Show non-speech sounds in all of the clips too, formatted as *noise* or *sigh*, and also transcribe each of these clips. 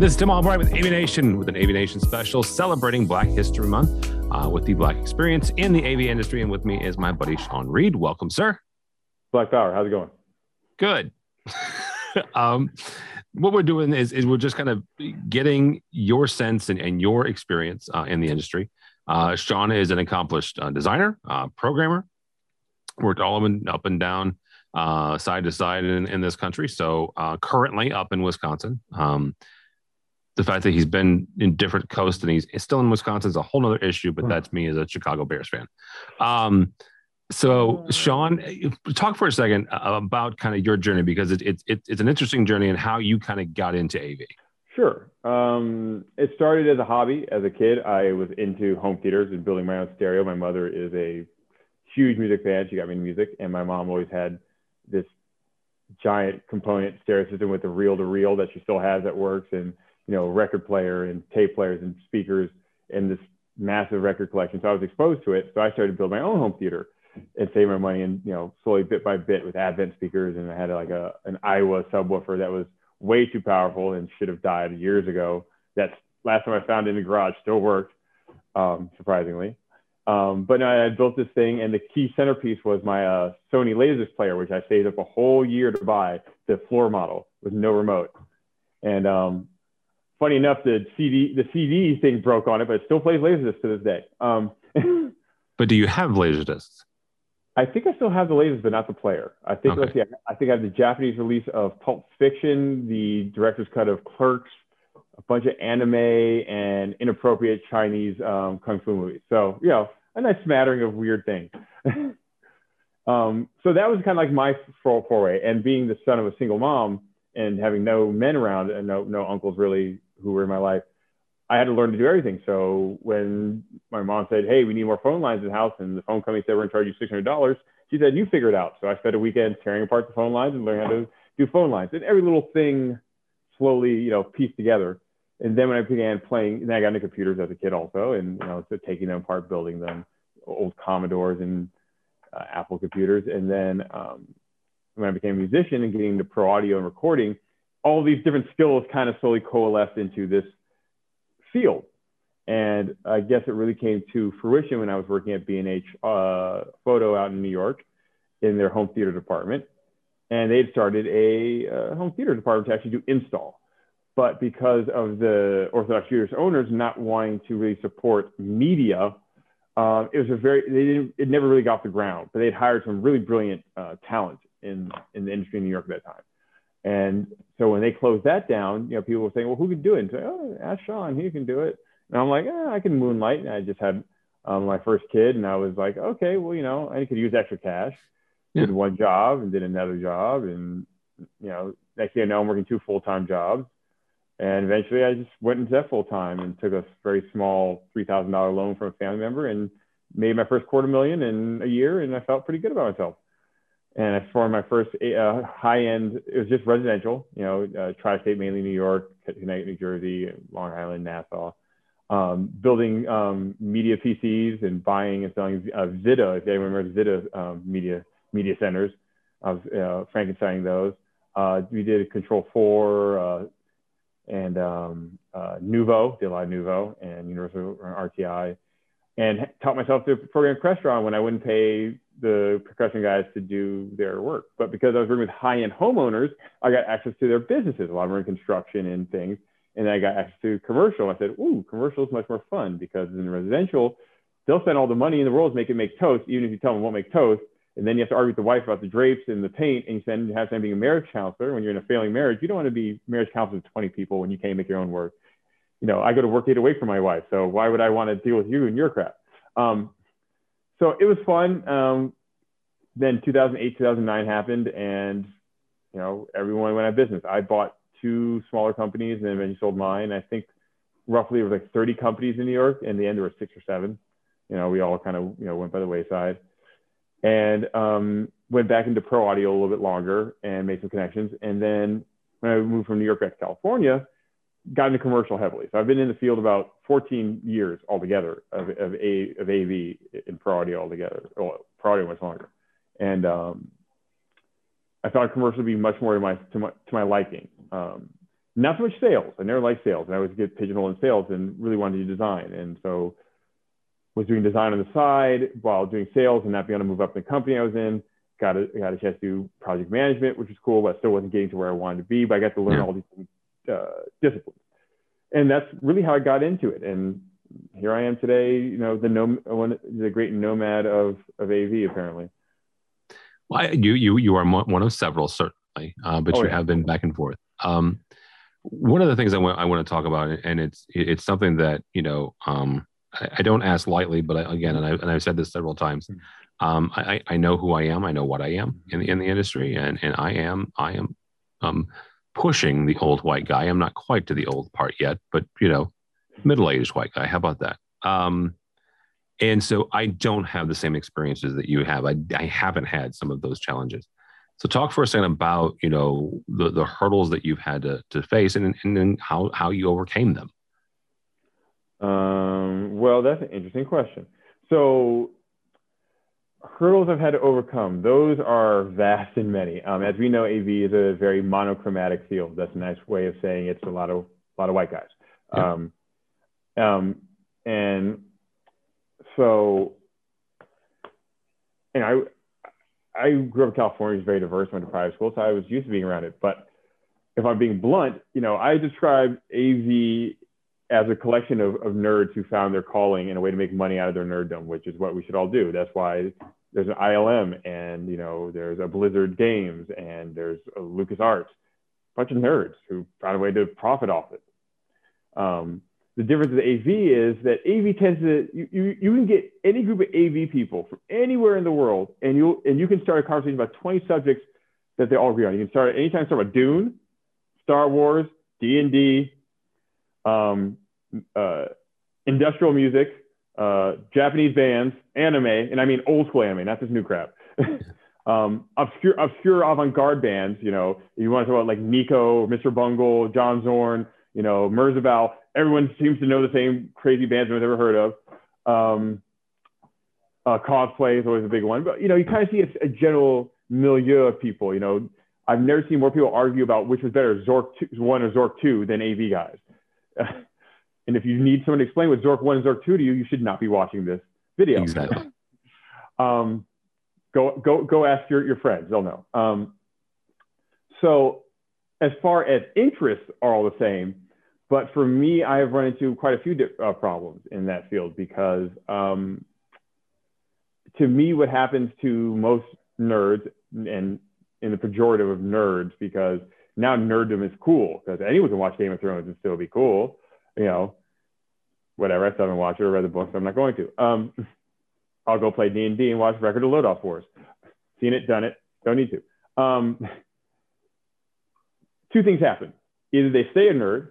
This is Tim Albright with AVNation with an AVNation special celebrating Black History Month uh, with the Black experience in the AV industry. And with me is my buddy Sean Reid. Welcome, sir. Black Power, how's it going? Good. *laughs* um, what we're doing is, is we're just kind of getting your sense and, and your experience uh, in the industry. Uh, Sean is an accomplished uh, designer, uh, programmer, worked all up and, up and down, uh, side to side in, in this country. So uh, currently up in Wisconsin. Um, the fact that he's been in different coasts and he's still in Wisconsin is a whole other issue, but hmm. that's me as a Chicago Bears fan. Um, so, hmm. Sean, talk for a second about kind of your journey because it, it, it, it's an interesting journey and how you kind of got into AV. Sure. Um, it started as a hobby. As a kid, I was into home theaters and building my own stereo. My mother is a huge music fan. She got me into music, and my mom always had this giant component stereo system with the reel to reel that she still has that works. And you know, record player and tape players and speakers and this massive record collection. So I was exposed to it. So I started to build my own home theater and save my money and, you know, slowly bit by bit with Advent speakers. And I had like a, an Aiwa subwoofer that was way too powerful and should have died years ago. That's last time I found it in the garage still worked, um, surprisingly. Um, but I built this thing, and the key centerpiece was my uh, Sony Laserdisc player, which I saved up a whole year to buy the floor model with no remote. And um, funny enough, the CD the CD thing broke on it, but it still plays Laserdisc to this day. Um, *laughs* but do you have Laserdiscs? I think I still have the lasers, but not the player. I think okay. let's see, I think I have the Japanese release of Pulp Fiction, the director's cut of Clerks, a bunch of anime and inappropriate Chinese um, kung fu movies. So you know, a nice smattering of weird things. *laughs* um, so that was kind of like my foray, and being the son of a single mom and having no men around and no no uncles really who were in my life, I had to learn to do everything. So when my mom said, "Hey, we need more phone lines in the house," and the phone company said we're going to charge you six hundred dollars, she said, "You figure it out." So I spent a weekend tearing apart the phone lines and learning how to do phone lines, and every little thing slowly, you know, pieced together. And then when I began playing, and I got into computers as a kid also, and you know, so taking them apart, building them, old Commodores and uh, Apple computers, and then um, when I became a musician and getting into pro audio and recording, all these different skills kind of slowly coalesced into this field. And I guess it really came to fruition when I was working at B&H uh, Photo out in New York in their home theater department. And they'd started a uh, home theater department to actually do install. But because of the Orthodox Jewish owners not wanting to really support media, uh, it was a very, they didn't, it never really got off the ground. But they'd hired some really brilliant uh, talent in, in the industry in New York at that time. And so when they closed that down, you know, people were saying, well, who could do it? And say, oh, ask Sean, he can do it. And I'm like, eh, I can moonlight. And I just had um, my first kid, and I was like, okay, well, you know, I could use extra cash. Yeah. Did one job and did another job, and you know, next thing I know, I'm working two full time jobs. And eventually, I just went into that full time and took a very small three thousand dollar loan from a family member and made my first quarter million in a year, and I felt pretty good about myself and I formed my first uh, high-end. It was just residential, you know, uh, tri-state, mainly New York, Connecticut, New Jersey, Long Island, Nassau. Um, building um, media PCs and buying and selling uh, Zita, if anyone remembers Zita um, media media centers. I was uh, Frankensteining those. Uh, we did Control 4 uh, and um, uh, Nuvo, did a lot of Nuvo and Universal RTI, and taught myself to program Crestron when I wouldn't pay the percussion guys to do their work. But because I was working with high-end homeowners, I got access to their businesses. A lot of them are in construction and things. And I got access to commercial. I said, ooh, commercial is much more fun because in residential, they'll spend all the money in the world to make it make toast, even if you tell them won't make toast. And then you have to argue with the wife about the drapes and the paint, and you spend half time being a marriage counselor. When you're in a failing marriage, you don't want to be marriage counselor to 20 people when you can't make your own work. You know, I go to work eight away from my wife, so why would I want to deal with you and your crap? Um, so it was fun. Um, then 2008, 2009 happened, and you know everyone went out of business. I bought two smaller companies, and then sold mine. I think roughly it was like 30 companies in New York. and the end, there were six or seven. You know, we all kind of you know went by the wayside, and um, went back into pro audio a little bit longer and made some connections. And then when I moved from New York back to California, got into commercial heavily. So I've been in the field about 14 years altogether of, of, A, of AV in pro audio altogether. Well, pro audio much longer and um, I found commercial to be much more to my to my, to my liking. Um, not so much sales. I never liked sales, and I always get pigeonholed in sales and really wanted to do design. And so was doing design on the side while doing sales and not being able to move up in the company I was in. Got a, got a chance to do project management, which was cool, but I still wasn't getting to where I wanted to be. But I got to learn yeah. all these uh, disciplines. And that's really how I got into it. And here I am today, you know, the nom- one, the great nomad of, of AV apparently. Well, you, you, you are one of several, certainly, uh, but oh, you yeah. have been back and forth. Um, one of the things I want, I want to talk about, and it's, it's something that, you know, um, I, I don't ask lightly, but I, again, and, I, and I've said this several times, hmm. um, I, I know who I am. I know what I am in the, in the industry, and, and I am I am um, pushing the old white guy. I'm not quite to the old part yet, but you know, middle aged white guy. How about that? Um, and so I don't have the same experiences that you have. I, I haven't had some of those challenges. So talk for a second about you know the, the hurdles that you've had to, to face and, and then how, how you overcame them. Um, well, that's an interesting question. So hurdles I've had to overcome, those are vast and many. Um, as we know, AV is a very monochromatic field. That's a nice way of saying it's a lot of a lot of white guys. Yeah. Um, um, and so, and I, I grew up in California. It's very diverse. Went to private school, so I was used to being around it. But if I'm being blunt, you know, I describe AV as a collection of, of nerds who found their calling and a way to make money out of their nerddom, which is what we should all do. That's why there's an ILM and you know there's a Blizzard Games and there's a Lucas Arts, a bunch of nerds who found a way to profit off it. Um, the difference with AV is that AV tends to you, you, you can get any group of AV people from anywhere in the world and you and you can start a conversation about 20 subjects that they all agree on. You can start anytime start about Dune, Star Wars, D and D, um, uh, industrial music, uh, Japanese bands, anime, and I mean old school anime, not this new crap. *laughs* um, obscure, obscure avant-garde bands. You know, you want to talk about like Nico, Mr. Bungle, John Zorn, you know, Merzbow. Everyone seems to know the same crazy bands I've ever heard of. Um, uh, cosplay is always a big one, but you know, you kind of see a, a, general milieu of people. You know, I've never seen more people argue about which was better, Zork 2, one or Zork two, than AV guys. *laughs* And if you need someone to explain what Zork 1 and Zork 2 to you, you should not be watching this video. Exactly. *laughs* um, go, go, go ask your, your friends, they'll know. Um, so as far as interests are all the same, but for me, I have run into quite a few uh, problems in that field because um, to me, what happens to most nerds and in the pejorative of nerds, because now nerddom is cool because anyone can watch Game of Thrones and still be cool. You know, whatever. I still haven't watched it or read the books. so I'm not going to. Um, I'll go play D and D and watch Record of Lodoss Wars. Seen it, done it. Don't need to. Um, two things happen: either they stay a nerd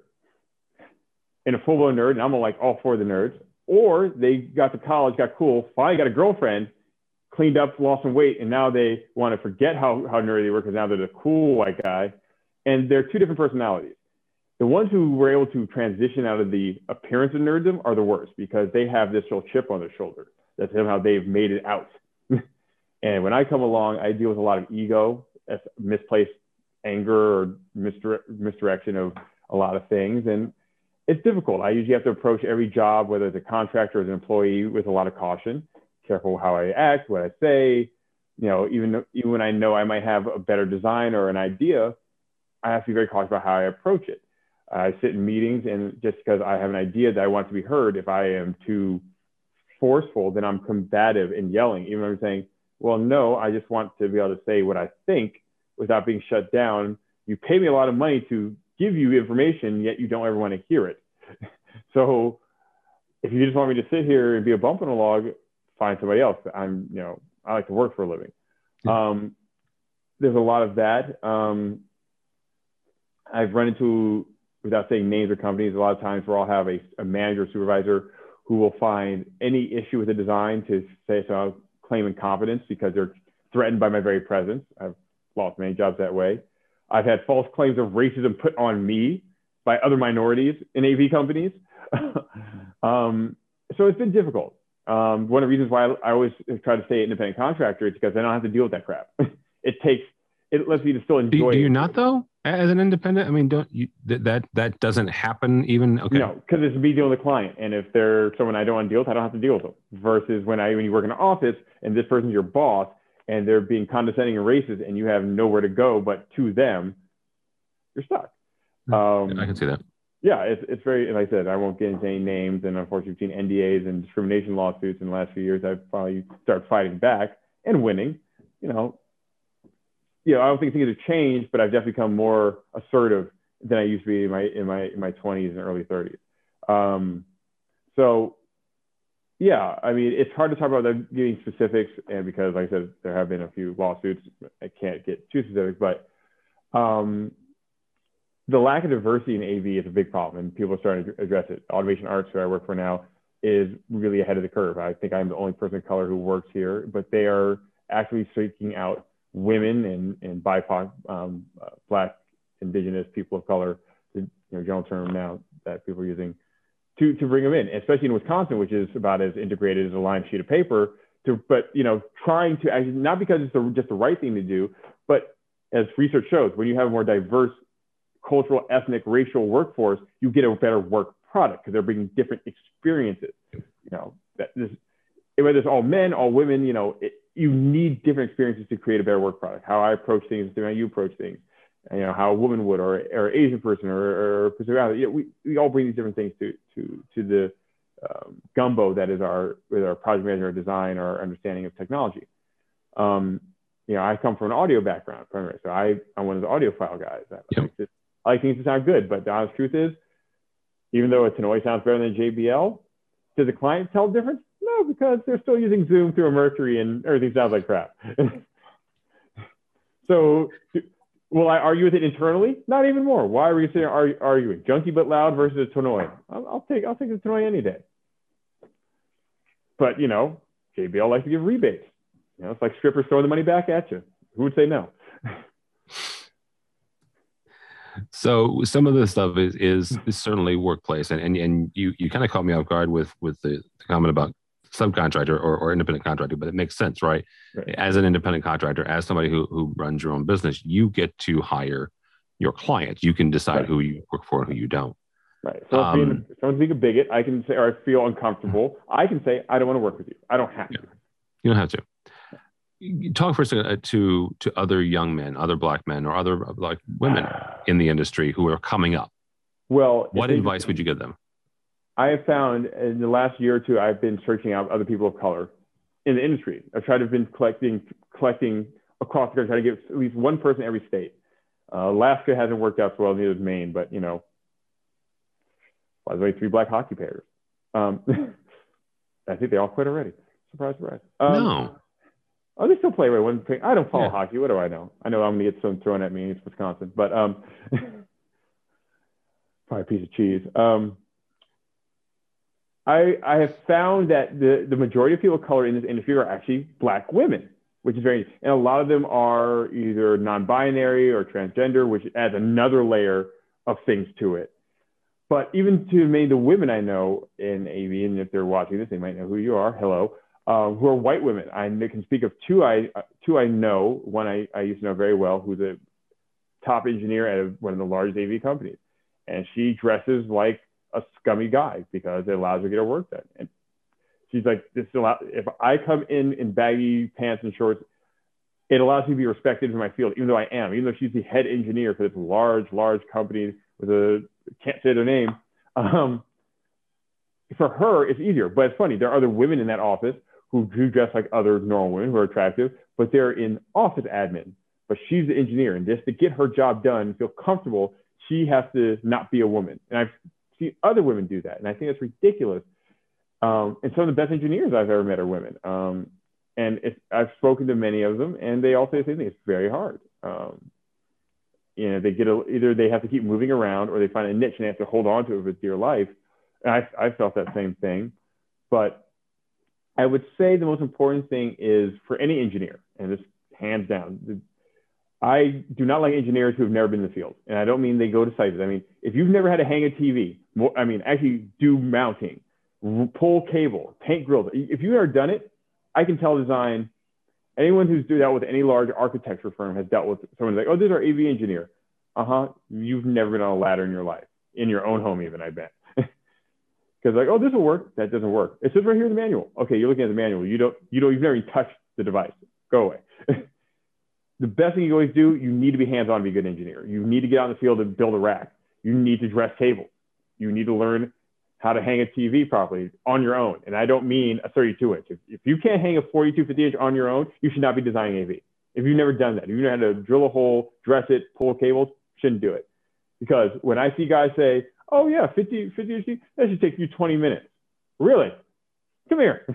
and a full-blown nerd, and I'm like all for the nerds, or they got to college, got cool, finally got a girlfriend, cleaned up, lost some weight, and now they want to forget how how nerdy they were because now they're the cool white guy, and they're two different personalities the ones who were able to transition out of the appearance of nerddom are the worst because they have this little chip on their shoulder that somehow they've made it out. *laughs* and when I come along, I deal with a lot of ego, misplaced anger or misdire- misdirection of a lot of things. And it's difficult. I usually have to approach every job, whether it's a contractor or an employee, with a lot of caution, careful how I act, what I say. You know, even, even when I know I might have a better design or an idea, I have to be very cautious about how I approach it I sit in meetings, and just because I have an idea that I want to be heard, if I am too forceful, then I'm combative and yelling, even when I'm saying, well, no, I just want to be able to say what I think without being shut down. You pay me a lot of money to give you information, yet you don't ever want to hear it. *laughs* so if you just want me to sit here and be a bump in a log, find somebody else. I'm, you know, I like to work for a living. Um, there's a lot of that. Um, I've run into without saying names or companies, a lot of times we'll have a, a manager or supervisor who will find any issue with the design to say so I'll claim incompetence because they're threatened by my very presence. I've lost many jobs that way. I've had false claims of racism put on me by other minorities in AV companies. *laughs* um, so it's been difficult. Um, one of the reasons why I, I always try to stay independent contractor is because I don't have to deal with that crap. *laughs* it takes, it lets me to still enjoy. Do, do you not though? as an independent? I mean, don't you that that, that doesn't happen even? Okay. No, because it's me dealing with the client, and if they're someone I don't want to deal with, I don't have to deal with them. Versus when I when you work in an office and this person's your boss and they're being condescending and racist, and you have nowhere to go but to them, you're stuck. Um, I can see that. Yeah, it's it's very. Like I said, I won't get into any names, and unfortunately, we've seen NDAs and discrimination lawsuits in the last few years. I've probably start fighting back and winning. You know, you know, I don't think things have changed, but I've definitely become more assertive than I used to be in my in my in my 20s and early 30s. Um, so, yeah, I mean, it's hard to talk about them getting specifics, and because, like I said, there have been a few lawsuits, I can't get too specific, but um, the lack of diversity in AV is a big problem, and people are starting to address it. Automation Arts, who I work for now, is really ahead of the curve. I think I'm the only person of color who works here, but they are actually seeking out women and, and BIPOC, um, uh, Black, Indigenous, people of color, the you know, general term now that people are using, to, to bring them in, especially in Wisconsin, which is about as integrated as a line sheet of paper. To, but you know, trying to not because it's just the right thing to do, but as research shows, when you have a more diverse cultural, ethnic, racial workforce, you get a better work product because they're bringing different experiences. You know, that this, whether it's all men, all women, you know, it, you need different experiences to create a better work product. How I approach things, how you approach things. You know, how a woman would, or or Asian person, or or you know, we we all bring these different things to to to the um, gumbo that is our with our project management, our design, our understanding of technology. Um, you know, I come from an audio background, primarily, so I I'm one of the audiophile guys. I, yep. like, I like things to sound good, but the honest truth is, even though a Tannoy sounds better than JBL, does the client tell the difference? No, because they're still using Zoom through a Mercury and everything sounds like crap. *laughs* so will I argue with it internally? Not even more. Why are we sitting arguing? Junky but loud versus a Tannoy. I'll, I'll, take I'll take the Tannoy any day. But you know, JBL likes to give rebates. You know, it's like strippers throwing the money back at you. Who would say no? *laughs* so some of this stuff is, is, is certainly workplace and, and and you you kind of caught me off guard with with the, the comment about subcontractor or, or independent contractor but it makes sense right? right? as an independent contractor as somebody who, who runs your own business you get to hire your clients you can decide right. who you work for and who you don't right so um, being, if someone's being a bigot i can say or i feel uncomfortable i can say i don't want to work with you i don't have to you don't have to talk for a second uh, to to other young men, other black men, or other like women in the industry who are coming up. Well, what advice would you give them? I have found in the last year or two, I've been searching out other people of color in the industry. I've tried to been collecting collecting across the country, trying to get at least one person every state. Uh, Alaska hasn't worked out so well, neither has Maine, but you know, by the way, three black hockey players. Um, *laughs* I think they all quit already. Surprise, surprise. Um, no. Oh, they still play right one thing. I don't follow yeah. hockey. What do I know? I know I'm gonna get some thrown at me. It's Wisconsin, but um, *laughs* probably a piece of cheese. Um, I I have found that the the majority of people of color in this industry are actually black women, which is very and a lot of them are either non-binary or transgender, which adds another layer of things to it. But even to many of the women I know in AV, and if they're watching this, they might know who you are. Hello uh, who are white women. I can speak of two I two I know. One I, I used to know very well, who's a top engineer at a, one of the largest AV companies, and she dresses like a scummy guy because it allows her to get her work done. And she's like, this allow if I come in in baggy pants and shorts, it allows me to be respected in my field, even though I am, even though she's the head engineer for this large, large company with a can't say their name. Um, for her, it's easier, but it's funny. There are other women in that office who do dress like other normal women who are attractive, but they're in office admin. But she's the engineer, and just to get her job done, and feel comfortable, she has to not be a woman. And I've seen other women do that, and I think that's ridiculous. Um, and some of the best engineers I've ever met are women. Um, and I've spoken to many of them, and they all say the same thing. It's very hard. Um, you know, they get a, either they have to keep moving around, or they find a niche and they have to hold on to it with dear life. And I, I felt that same thing, but I would say the most important thing is for any engineer, and this hands down, I do not like engineers who have never been in the field. And I don't mean they go to sites. I mean, if you've never had to hang a TV, I mean, actually do mounting, pull cable, paint grills. If you've never done it, I can tell design. Anyone who's do dealt with any large architecture firm has dealt with someone like, oh, this is our AV engineer. Uh huh. You've never been on a ladder in your life, in your own home, even, I bet. *laughs* Because like, oh, this will work. That doesn't work. It says right here in the manual. Okay, you're looking at the manual. You don't, you don't, you've never even touched the device. Go away. *laughs* the best thing you always do, you need to be hands-on to be a good engineer. You need to get out in the field and build a rack. You need to dress tables. You need to learn how to hang a TV properly on your own. And I don't mean a 32 inch. If, if you can't hang a 42, 50 inch on your own, you should not be designing AV. If you've never done that, if you know how to drill a hole, dress it, pull cables, shouldn't do it. Because when I see guys say, oh yeah, 50, 50 inch, that should take you 20 minutes. Really? Come here.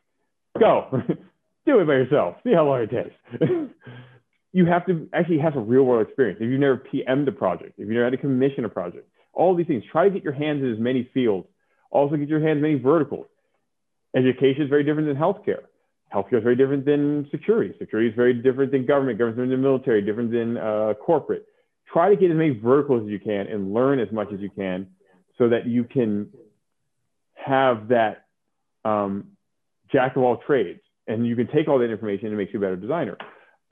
*laughs* Go. *laughs* do it by yourself. See how long it takes. *laughs* you have to actually have a real world experience. If you've never PM'd a project, if you've never had to commission a project, all these things. Try to get your hands in as many fields. Also get your hands in many verticals. Education is very different than healthcare. Healthcare is very different than security. Security is very different than government. Government than the military. Different than uh, corporate. Try to get as many verticals as you can and learn as much as you can, so that you can have that um, jack of all trades, and you can take all that information and make you a better designer.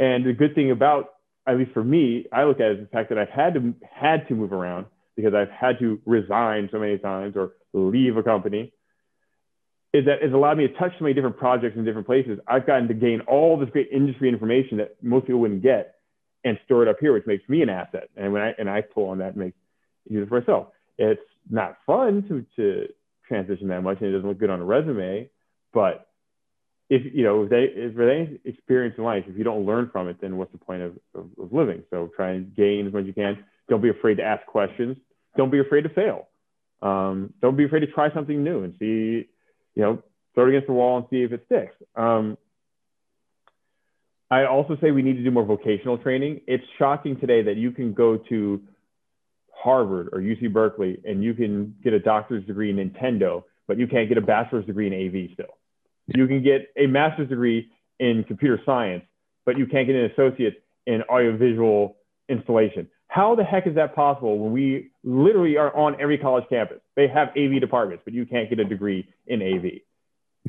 And the good thing about, at least for me, I look at it as the fact that I've had to had to move around because I've had to resign so many times or leave a company is that it's allowed me to touch so many different projects in different places. I've gotten to gain all this great industry information that most people wouldn't get and store it up here, which makes me an asset. And when I and I pull on that and make use it for myself. It's not fun to to transition that much and it doesn't look good on a resume, but if you know if they if they experience in life, if you don't learn from it, then what's the point of, of, of living? So try and gain as much as you can. Don't be afraid to ask questions. Don't be afraid to fail. Um, don't be afraid to try something new and see, you know, throw it against the wall and see if it sticks. Um, I also say we need to do more vocational training. It's shocking today that you can go to Harvard or UC Berkeley and you can get a doctor's degree in Nintendo, but you can't get a bachelor's degree in AV still. You can get a master's degree in computer science, but you can't get an associate in audiovisual installation. How the heck is that possible when we literally are on every college campus? They have AV departments, but you can't get a degree in AV.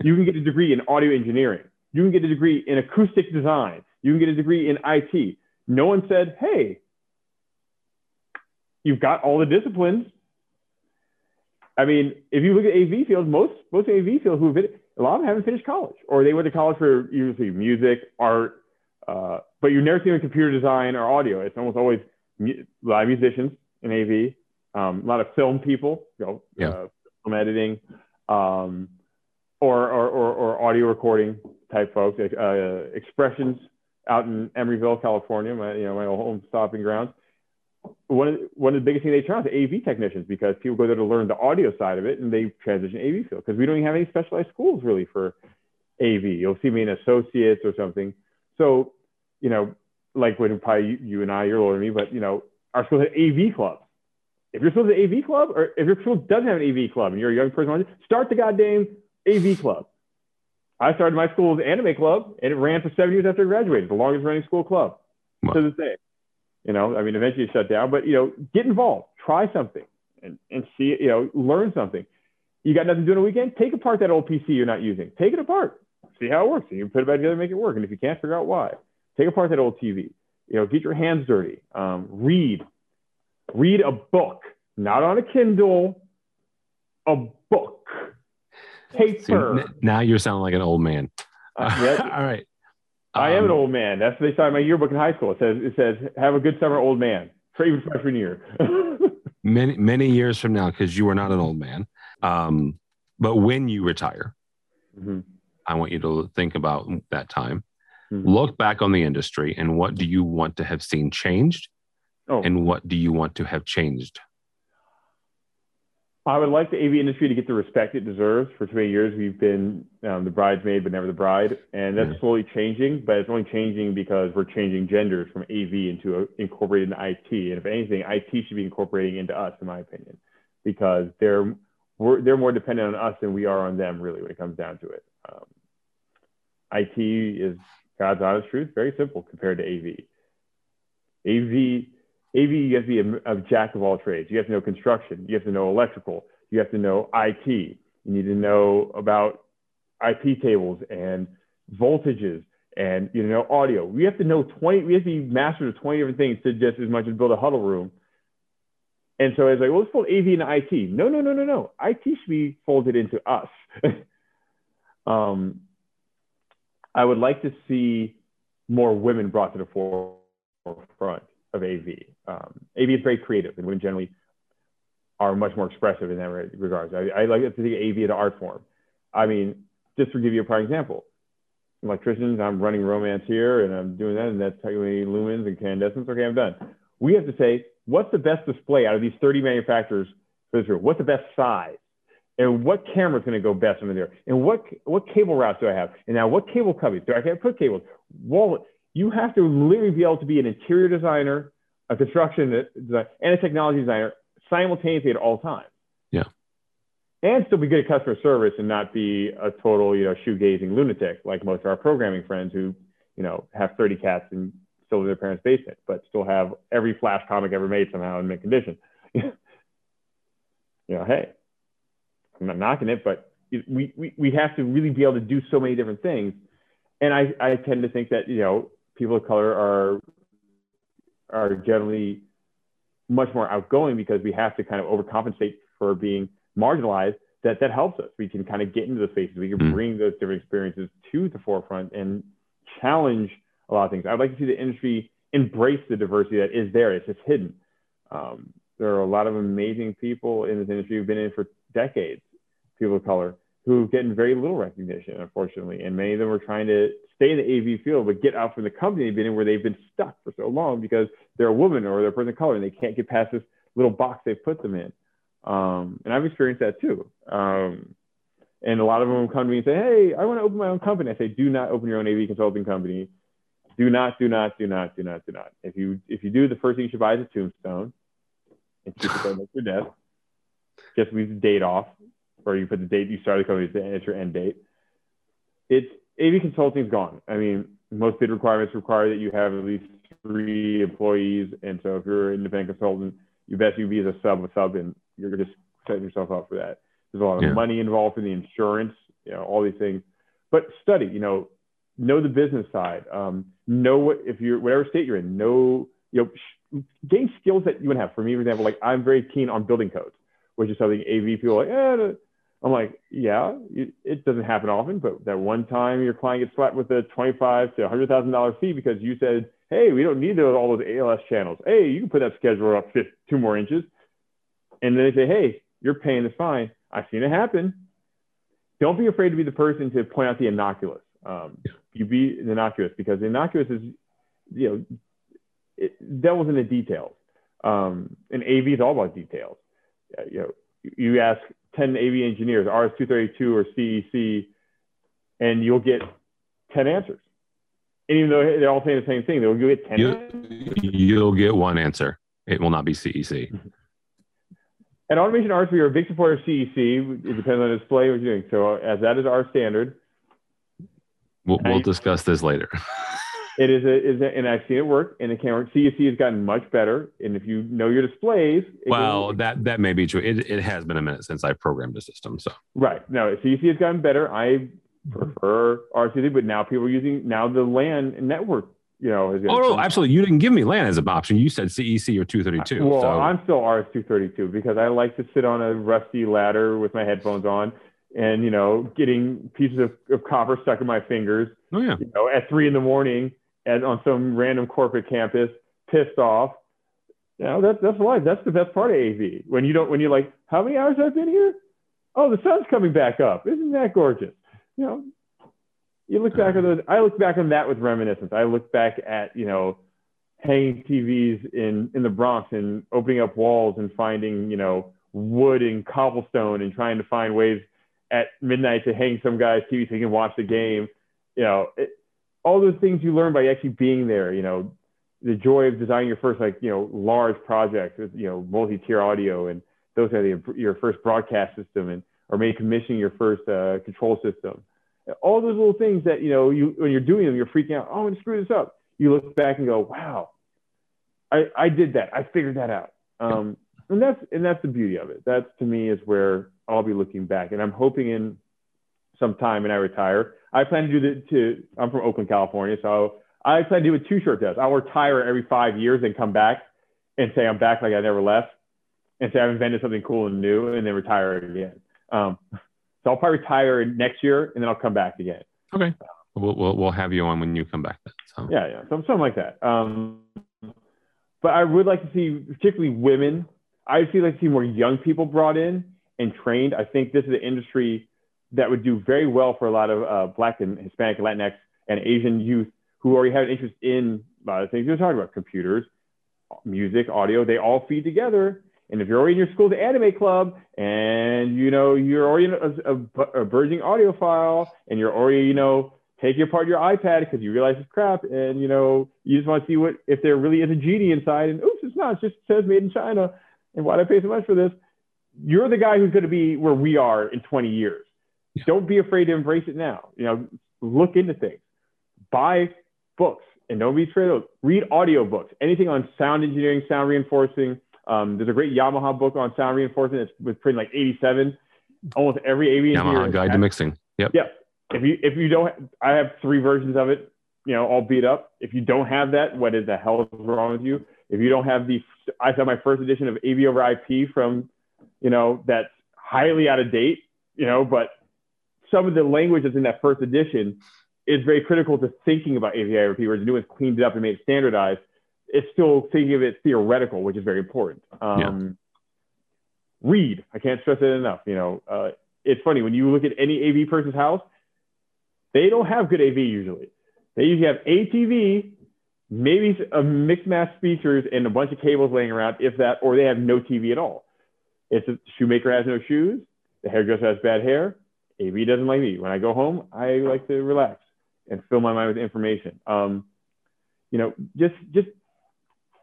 You can get a degree in audio engineering. You can get a degree in acoustic design. You can get a degree in IT. No one said, hey, you've got all the disciplines. I mean, if you look at AV fields, most most AV fields who've been, a lot of them haven't finished college, or they went to college for usually music, art, uh, but you never see them in computer design or audio. It's almost always live musicians in AV, um, a lot of film people, you know, yeah. uh, film editing, um, or, or, or, or, audio recording type folks, uh, expressions out in Emeryville, California, my, you know, my old home stopping grounds. One of, the, one of the biggest things they turn out is AV technicians because people go there to learn the audio side of it and they transition AV field because we don't even have any specialized schools really for AV. You'll see me in associates or something. So, you know, like when probably you, you and I, you're older than me, but you know, our school has AV clubs. If your school has an AV club, or if your school doesn't have an AV club and you're a young person, start the goddamn AV club. I started my school's anime club and it ran for seven years after I graduated, the longest running school club wow. to this day. You know, I mean, eventually it shut down, but you know, get involved, try something and, and see, you know, learn something. You got nothing to do on a weekend? Take apart that old PC you're not using. Take it apart. See how it works. And you can put it back together and make it work. And if you can't figure out why, Take apart that old TV. You know, get your hands dirty. Um, read. Read a book, not on a Kindle, a book. Paper. See, now you're sounding like an old man. Uh, *laughs* All right. I am an um, old man. That's what they in my yearbook in high school. It says, it says, have a good summer, old man, for even freshman year. *laughs* many, many years from now, because you are not an old man. Um, but when you retire, mm-hmm. I want you to think about that time Mm-hmm. Look back on the industry and what do you want to have seen changed? Oh. And what do you want to have changed? I would like the AV industry to get the respect it deserves. For too many years, we've been um, the bridesmaid, but never the bride, and that's mm-hmm. slowly changing. But it's only changing because we're changing genders from AV into a, incorporated in IT. And if anything, IT should be incorporating into us, in my opinion, because they're they're more dependent on us than we are on them, really, when it comes down to it. Um, IT is God's honest truth, very simple compared to AV. AV, AV, you have to be a, a, jack of all trades. You have to know construction. You have to know electrical. You have to know IT. You need to know about IP tables and voltages. and you know audio. We have to know 20. We have to be masters of 20 different things to just as much as build a huddle room. And so I was like, well, let's fold AV and IT. No, no, no, no, no. IT should be folded into us. *laughs* um, I would like to see more women brought to the forefront of AV. Um, AV is very creative, and women generally are much more expressive in that regard. I, I like to think AV as an art form. I mean, just to give you a prime example, electricians, I'm running Romex here and I'm doing that, and that's me lumens and incandescence. Okay, I'm done. We have to say, what's the best display out of these 30 manufacturers for this room? What's the best size? And what camera is going to go best under there? And what what cable routes do I have? And now what cable cubbies do I have put cables? Wall. You have to literally be able to be an interior designer, a construction designer, and a technology designer simultaneously at all times Yeah. and still be good at customer service and not be a total, you know, shoegazing lunatic like most of our programming friends who, you know, have 30 cats and still live in their parents' basement, but still have every flash comic ever made somehow in mint condition. *laughs* you know, hey, I'm not knocking it, but we, we, we have to really be able to do so many different things. And I, I tend to think that, you know, people of color are, are generally much more outgoing because we have to kind of overcompensate for being marginalized, that that helps us. We can kind of get into the spaces. We can mm. bring those different experiences to the forefront and challenge a lot of things. I'd like to see the industry embrace the diversity that is there. It's just hidden. Um, there are a lot of amazing people in this industry who've been in for decades, people of color, who've gotten very little recognition, unfortunately. And many of them are trying to stay in the AV field, but get out from the company they've been in where they've been stuck for so long because they're a woman or they're a person of color and they can't get past this little box they've put them in. Um, and I've experienced that too. Um, and a lot of them come to me and say, Hey, I want to open my own company. I say, do not open your own AV consulting company. Do not, do not, do not, do not, do not. If you if you do, the first thing you should buy is a tombstone and keep it your desk. Just leave the date off, or you put the date you started the company as your end date. It's AV consulting is gone. I mean, most bid requirements require that you have at least three employees, and so if you're an independent consultant, you best you be as a sub, a sub, and you're just setting yourself up for that. There's a lot of yeah. money involved in the insurance, you know, all these things. But study, you know, know the business side. Um, know what if you're whatever state you're in. Know you know gain skills that you would have. For me, for example, like I'm very keen on building codes, which is something AV people like. Eh, I'm like, yeah, it doesn't happen often, but that one time your client gets slapped with a twenty-five to hundred thousand dollar fee because you said, hey, we don't need those, all those ALS channels. Hey, you can put that scheduler up two more inches and then they say, hey, you're paying the fine. I've seen it happen. Don't be afraid to be the person to point out the innocuous. Um, you be innocuous because the innocuous is, you know, it, devil's in the details. Um, and AV is all about details. Uh, you know, you ask 10 AV engineers, RS-232 or CEC, and you'll get 10 answers. And even though they're all saying the same thing, they'll get 10 you, You'll get one answer. It will not be CEC. *laughs* At Automation are a big supporter of CEC. It depends on the display what you're doing. So as that is our standard. We'll, we'll discuss this later. *laughs* it is a, is a, and I've seen it work and it can work. CEC has gotten much better. And if you know your displays. Well, that, that may be true. It, it has been a minute since I programmed a system. So right. No, CEC has gotten better. I prefer RCD, but now people are using now the LAN network you know. oh no, absolutely. You didn't give me LAN as an option. You said CEC or 232. Well, so. I'm still RS232 because I like to sit on a rusty ladder with my headphones on, and you know, getting pieces of, of copper stuck in my fingers. Oh yeah. You know, at three in the morning, and on some random corporate campus, pissed off. You know, that's that's life. That's the best part of AV. When you don't, when you're like, how many hours have I been here? Oh, the sun's coming back up. Isn't that gorgeous? You know, you look back at mm-hmm. those. I look back on that with reminiscence. I look back at you know hanging TVs in in the Bronx and opening up walls and finding you know wood and cobblestone and trying to find ways at midnight to hang some guy's TV so he can watch the game. You know, it, all those things you learn by actually being there. You know, the joy of designing your first like you know large project with you know multi-tier audio and those are the, your first broadcast system and or maybe commissioning your first uh, control system. All those little things that you know you when you're doing them you're freaking out oh i'm gonna screw this up. You look back and go wow. I i did that. I figured that out. Um, and that's and that's the beauty of it. That's to me is where i'll be looking back. And i'm hoping in some time and I retire. I plan to do the to I'm from Oakland, California, so I plan to do a two short test. I'll retire every five years and come back and say I'm back like I never left, and say I've invented something cool and new, and then retire again. Um, so I'll probably retire next year and then I'll come back again. Okay. We'll, we'll, we'll have you on when you come back then. So. Yeah, yeah, something like that. Um, but I would like to see, particularly women. I feel like to see more young people brought in and trained. I think this is an industry that would do very well for a lot of uh, Black and Hispanic, Latinx, and Asian youth who already have an interest in a lot of things you're talking about: computers, music, audio. They all feed together. And if you're already in your school's anime club, and you know you're already a, a, a burgeoning audiophile, and you're already you know taking apart your iPad because you realize it's crap, and you know you just want to see what if there really is a genie inside, and oops, it's not. It just says made in China, and why did I pay so much for this? You're the guy who's going to be where we are in 20 years. Yeah. Don't be afraid to embrace it now. You know, look into things, buy books, and don't be afraid to read audiobooks. Anything on sound engineering, sound reinforcing. Um, there's a great Yamaha book on sound reinforcement. It was printed like 87. Almost every AV Yamaha guide to mixing. Yep. Yep if you if you don't, I have three versions of it, you know, all beat up. If you don't have that, what is the hell is wrong with you? If you don't have the, I have my first edition of AV over IP from, you know, that's highly out of date, you know, but some of the language that's in that first edition is very critical to thinking about AV over IP, whereas the new one's cleaned it up and made it standardized. It's still thinking of it theoretical, which is very important. Um, yeah. Read. I can't stress it enough. You know, uh, it's funny when you look at any AV person's house, they don't have good AV usually. They usually have ATV, maybe a mixed mass speakers and a bunch of cables laying around, if that, or they have no TV at all. If the shoemaker has no shoes, the hairdresser has bad hair, AV doesn't like me. When I go home, I like to relax and fill my mind with information. Um, you know, just just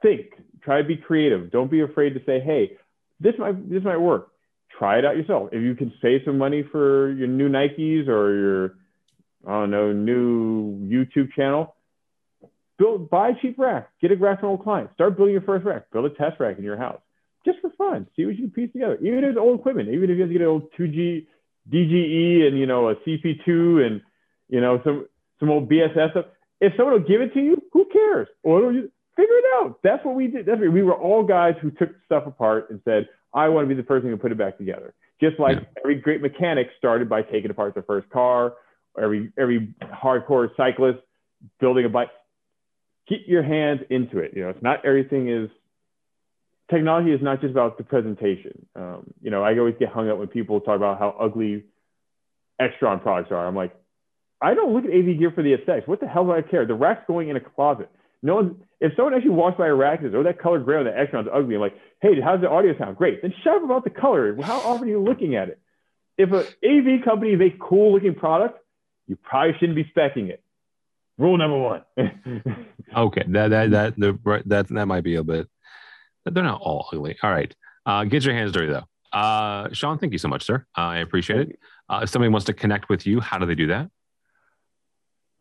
think, try to be creative. Don't be afraid to say, hey, this might this might work. Try it out yourself. If you can save some money for your new Nikes or your I don't know, new YouTube channel, build, buy a cheap rack, get a rack from old client, start building your first rack, build a test rack in your house, just for fun. See what you can piece together. Even if it's old equipment, even if you have to get an old 2G DGE and you know a CP2 and you know some some old BSS stuff. If someone will give it to you, who cares? Or you figure it out. That's what we did. That's what, we were all guys who took stuff apart and said, I want to be the person who put it back together. Just like yeah. every great mechanic started by taking apart their first car every every hardcore cyclist building a bike keep your hands into it you know it's not everything is technology is not just about the presentation. Um, you know i always get hung up when people talk about how ugly extron products are. I'm like i don't look at av gear for the aesthetics. What the hell do i care? The rack's going in a closet. No one if someone actually walks by a rack and says oh that color gray on the extron's ugly i'm like hey how's the audio sound? Great. Then shut up about the color. How often are you looking at it? If an av company make cool looking product you probably shouldn't be specking it. Rule number one. *laughs* okay, that that that the that that might be a bit. They're not all ugly. All right, uh, get your hands dirty though. Uh, Sean, thank you so much, sir. Uh, I appreciate it. Uh, if somebody wants to connect with you, how do they do that?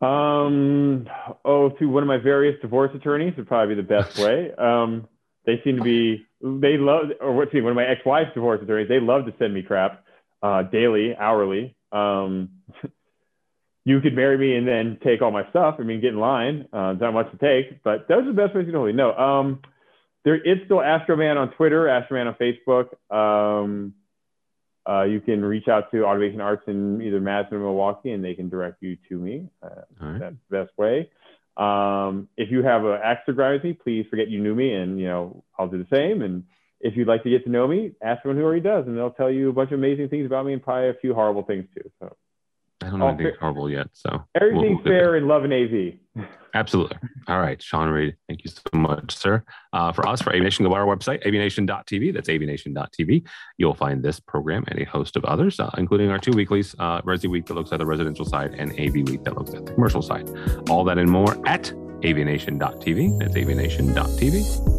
Um, oh, through one of my various divorce attorneys would probably be the best *laughs* way. Um, they seem to be they love or what's one of my ex-wife's divorce attorneys. They love to send me crap uh, daily, hourly. Um, *laughs* you could marry me and then take all my stuff. I mean, get in line. Uh, not much to take, but those are the best ways you to know. No, um, there is still Astroman on Twitter, Astroman on Facebook. Um, uh, you can reach out to Automation Arts in either Madison or Milwaukee, and they can direct you to me. Uh, right. That's the best way. Um, if you have an axe to grind with me, please forget you knew me, and you know I'll do the same. And if you'd like to get to know me, ask someone who already does, and they'll tell you a bunch of amazing things about me and probably a few horrible things too. So. I don't know anything horrible yet. So everything's we'll, fair in love and AV. *laughs* Absolutely. All right, Sean Reid, thank you so much, sir. Uh, for us, for AVNation, go to our website, avnation.tv. That's avnation.tv. You'll find this program and a host of others, uh, including our two weeklies, uh, Resi Week that looks at the residential side and AV Week that looks at the commercial side. All that and more at avnation.tv. That's avnation.tv.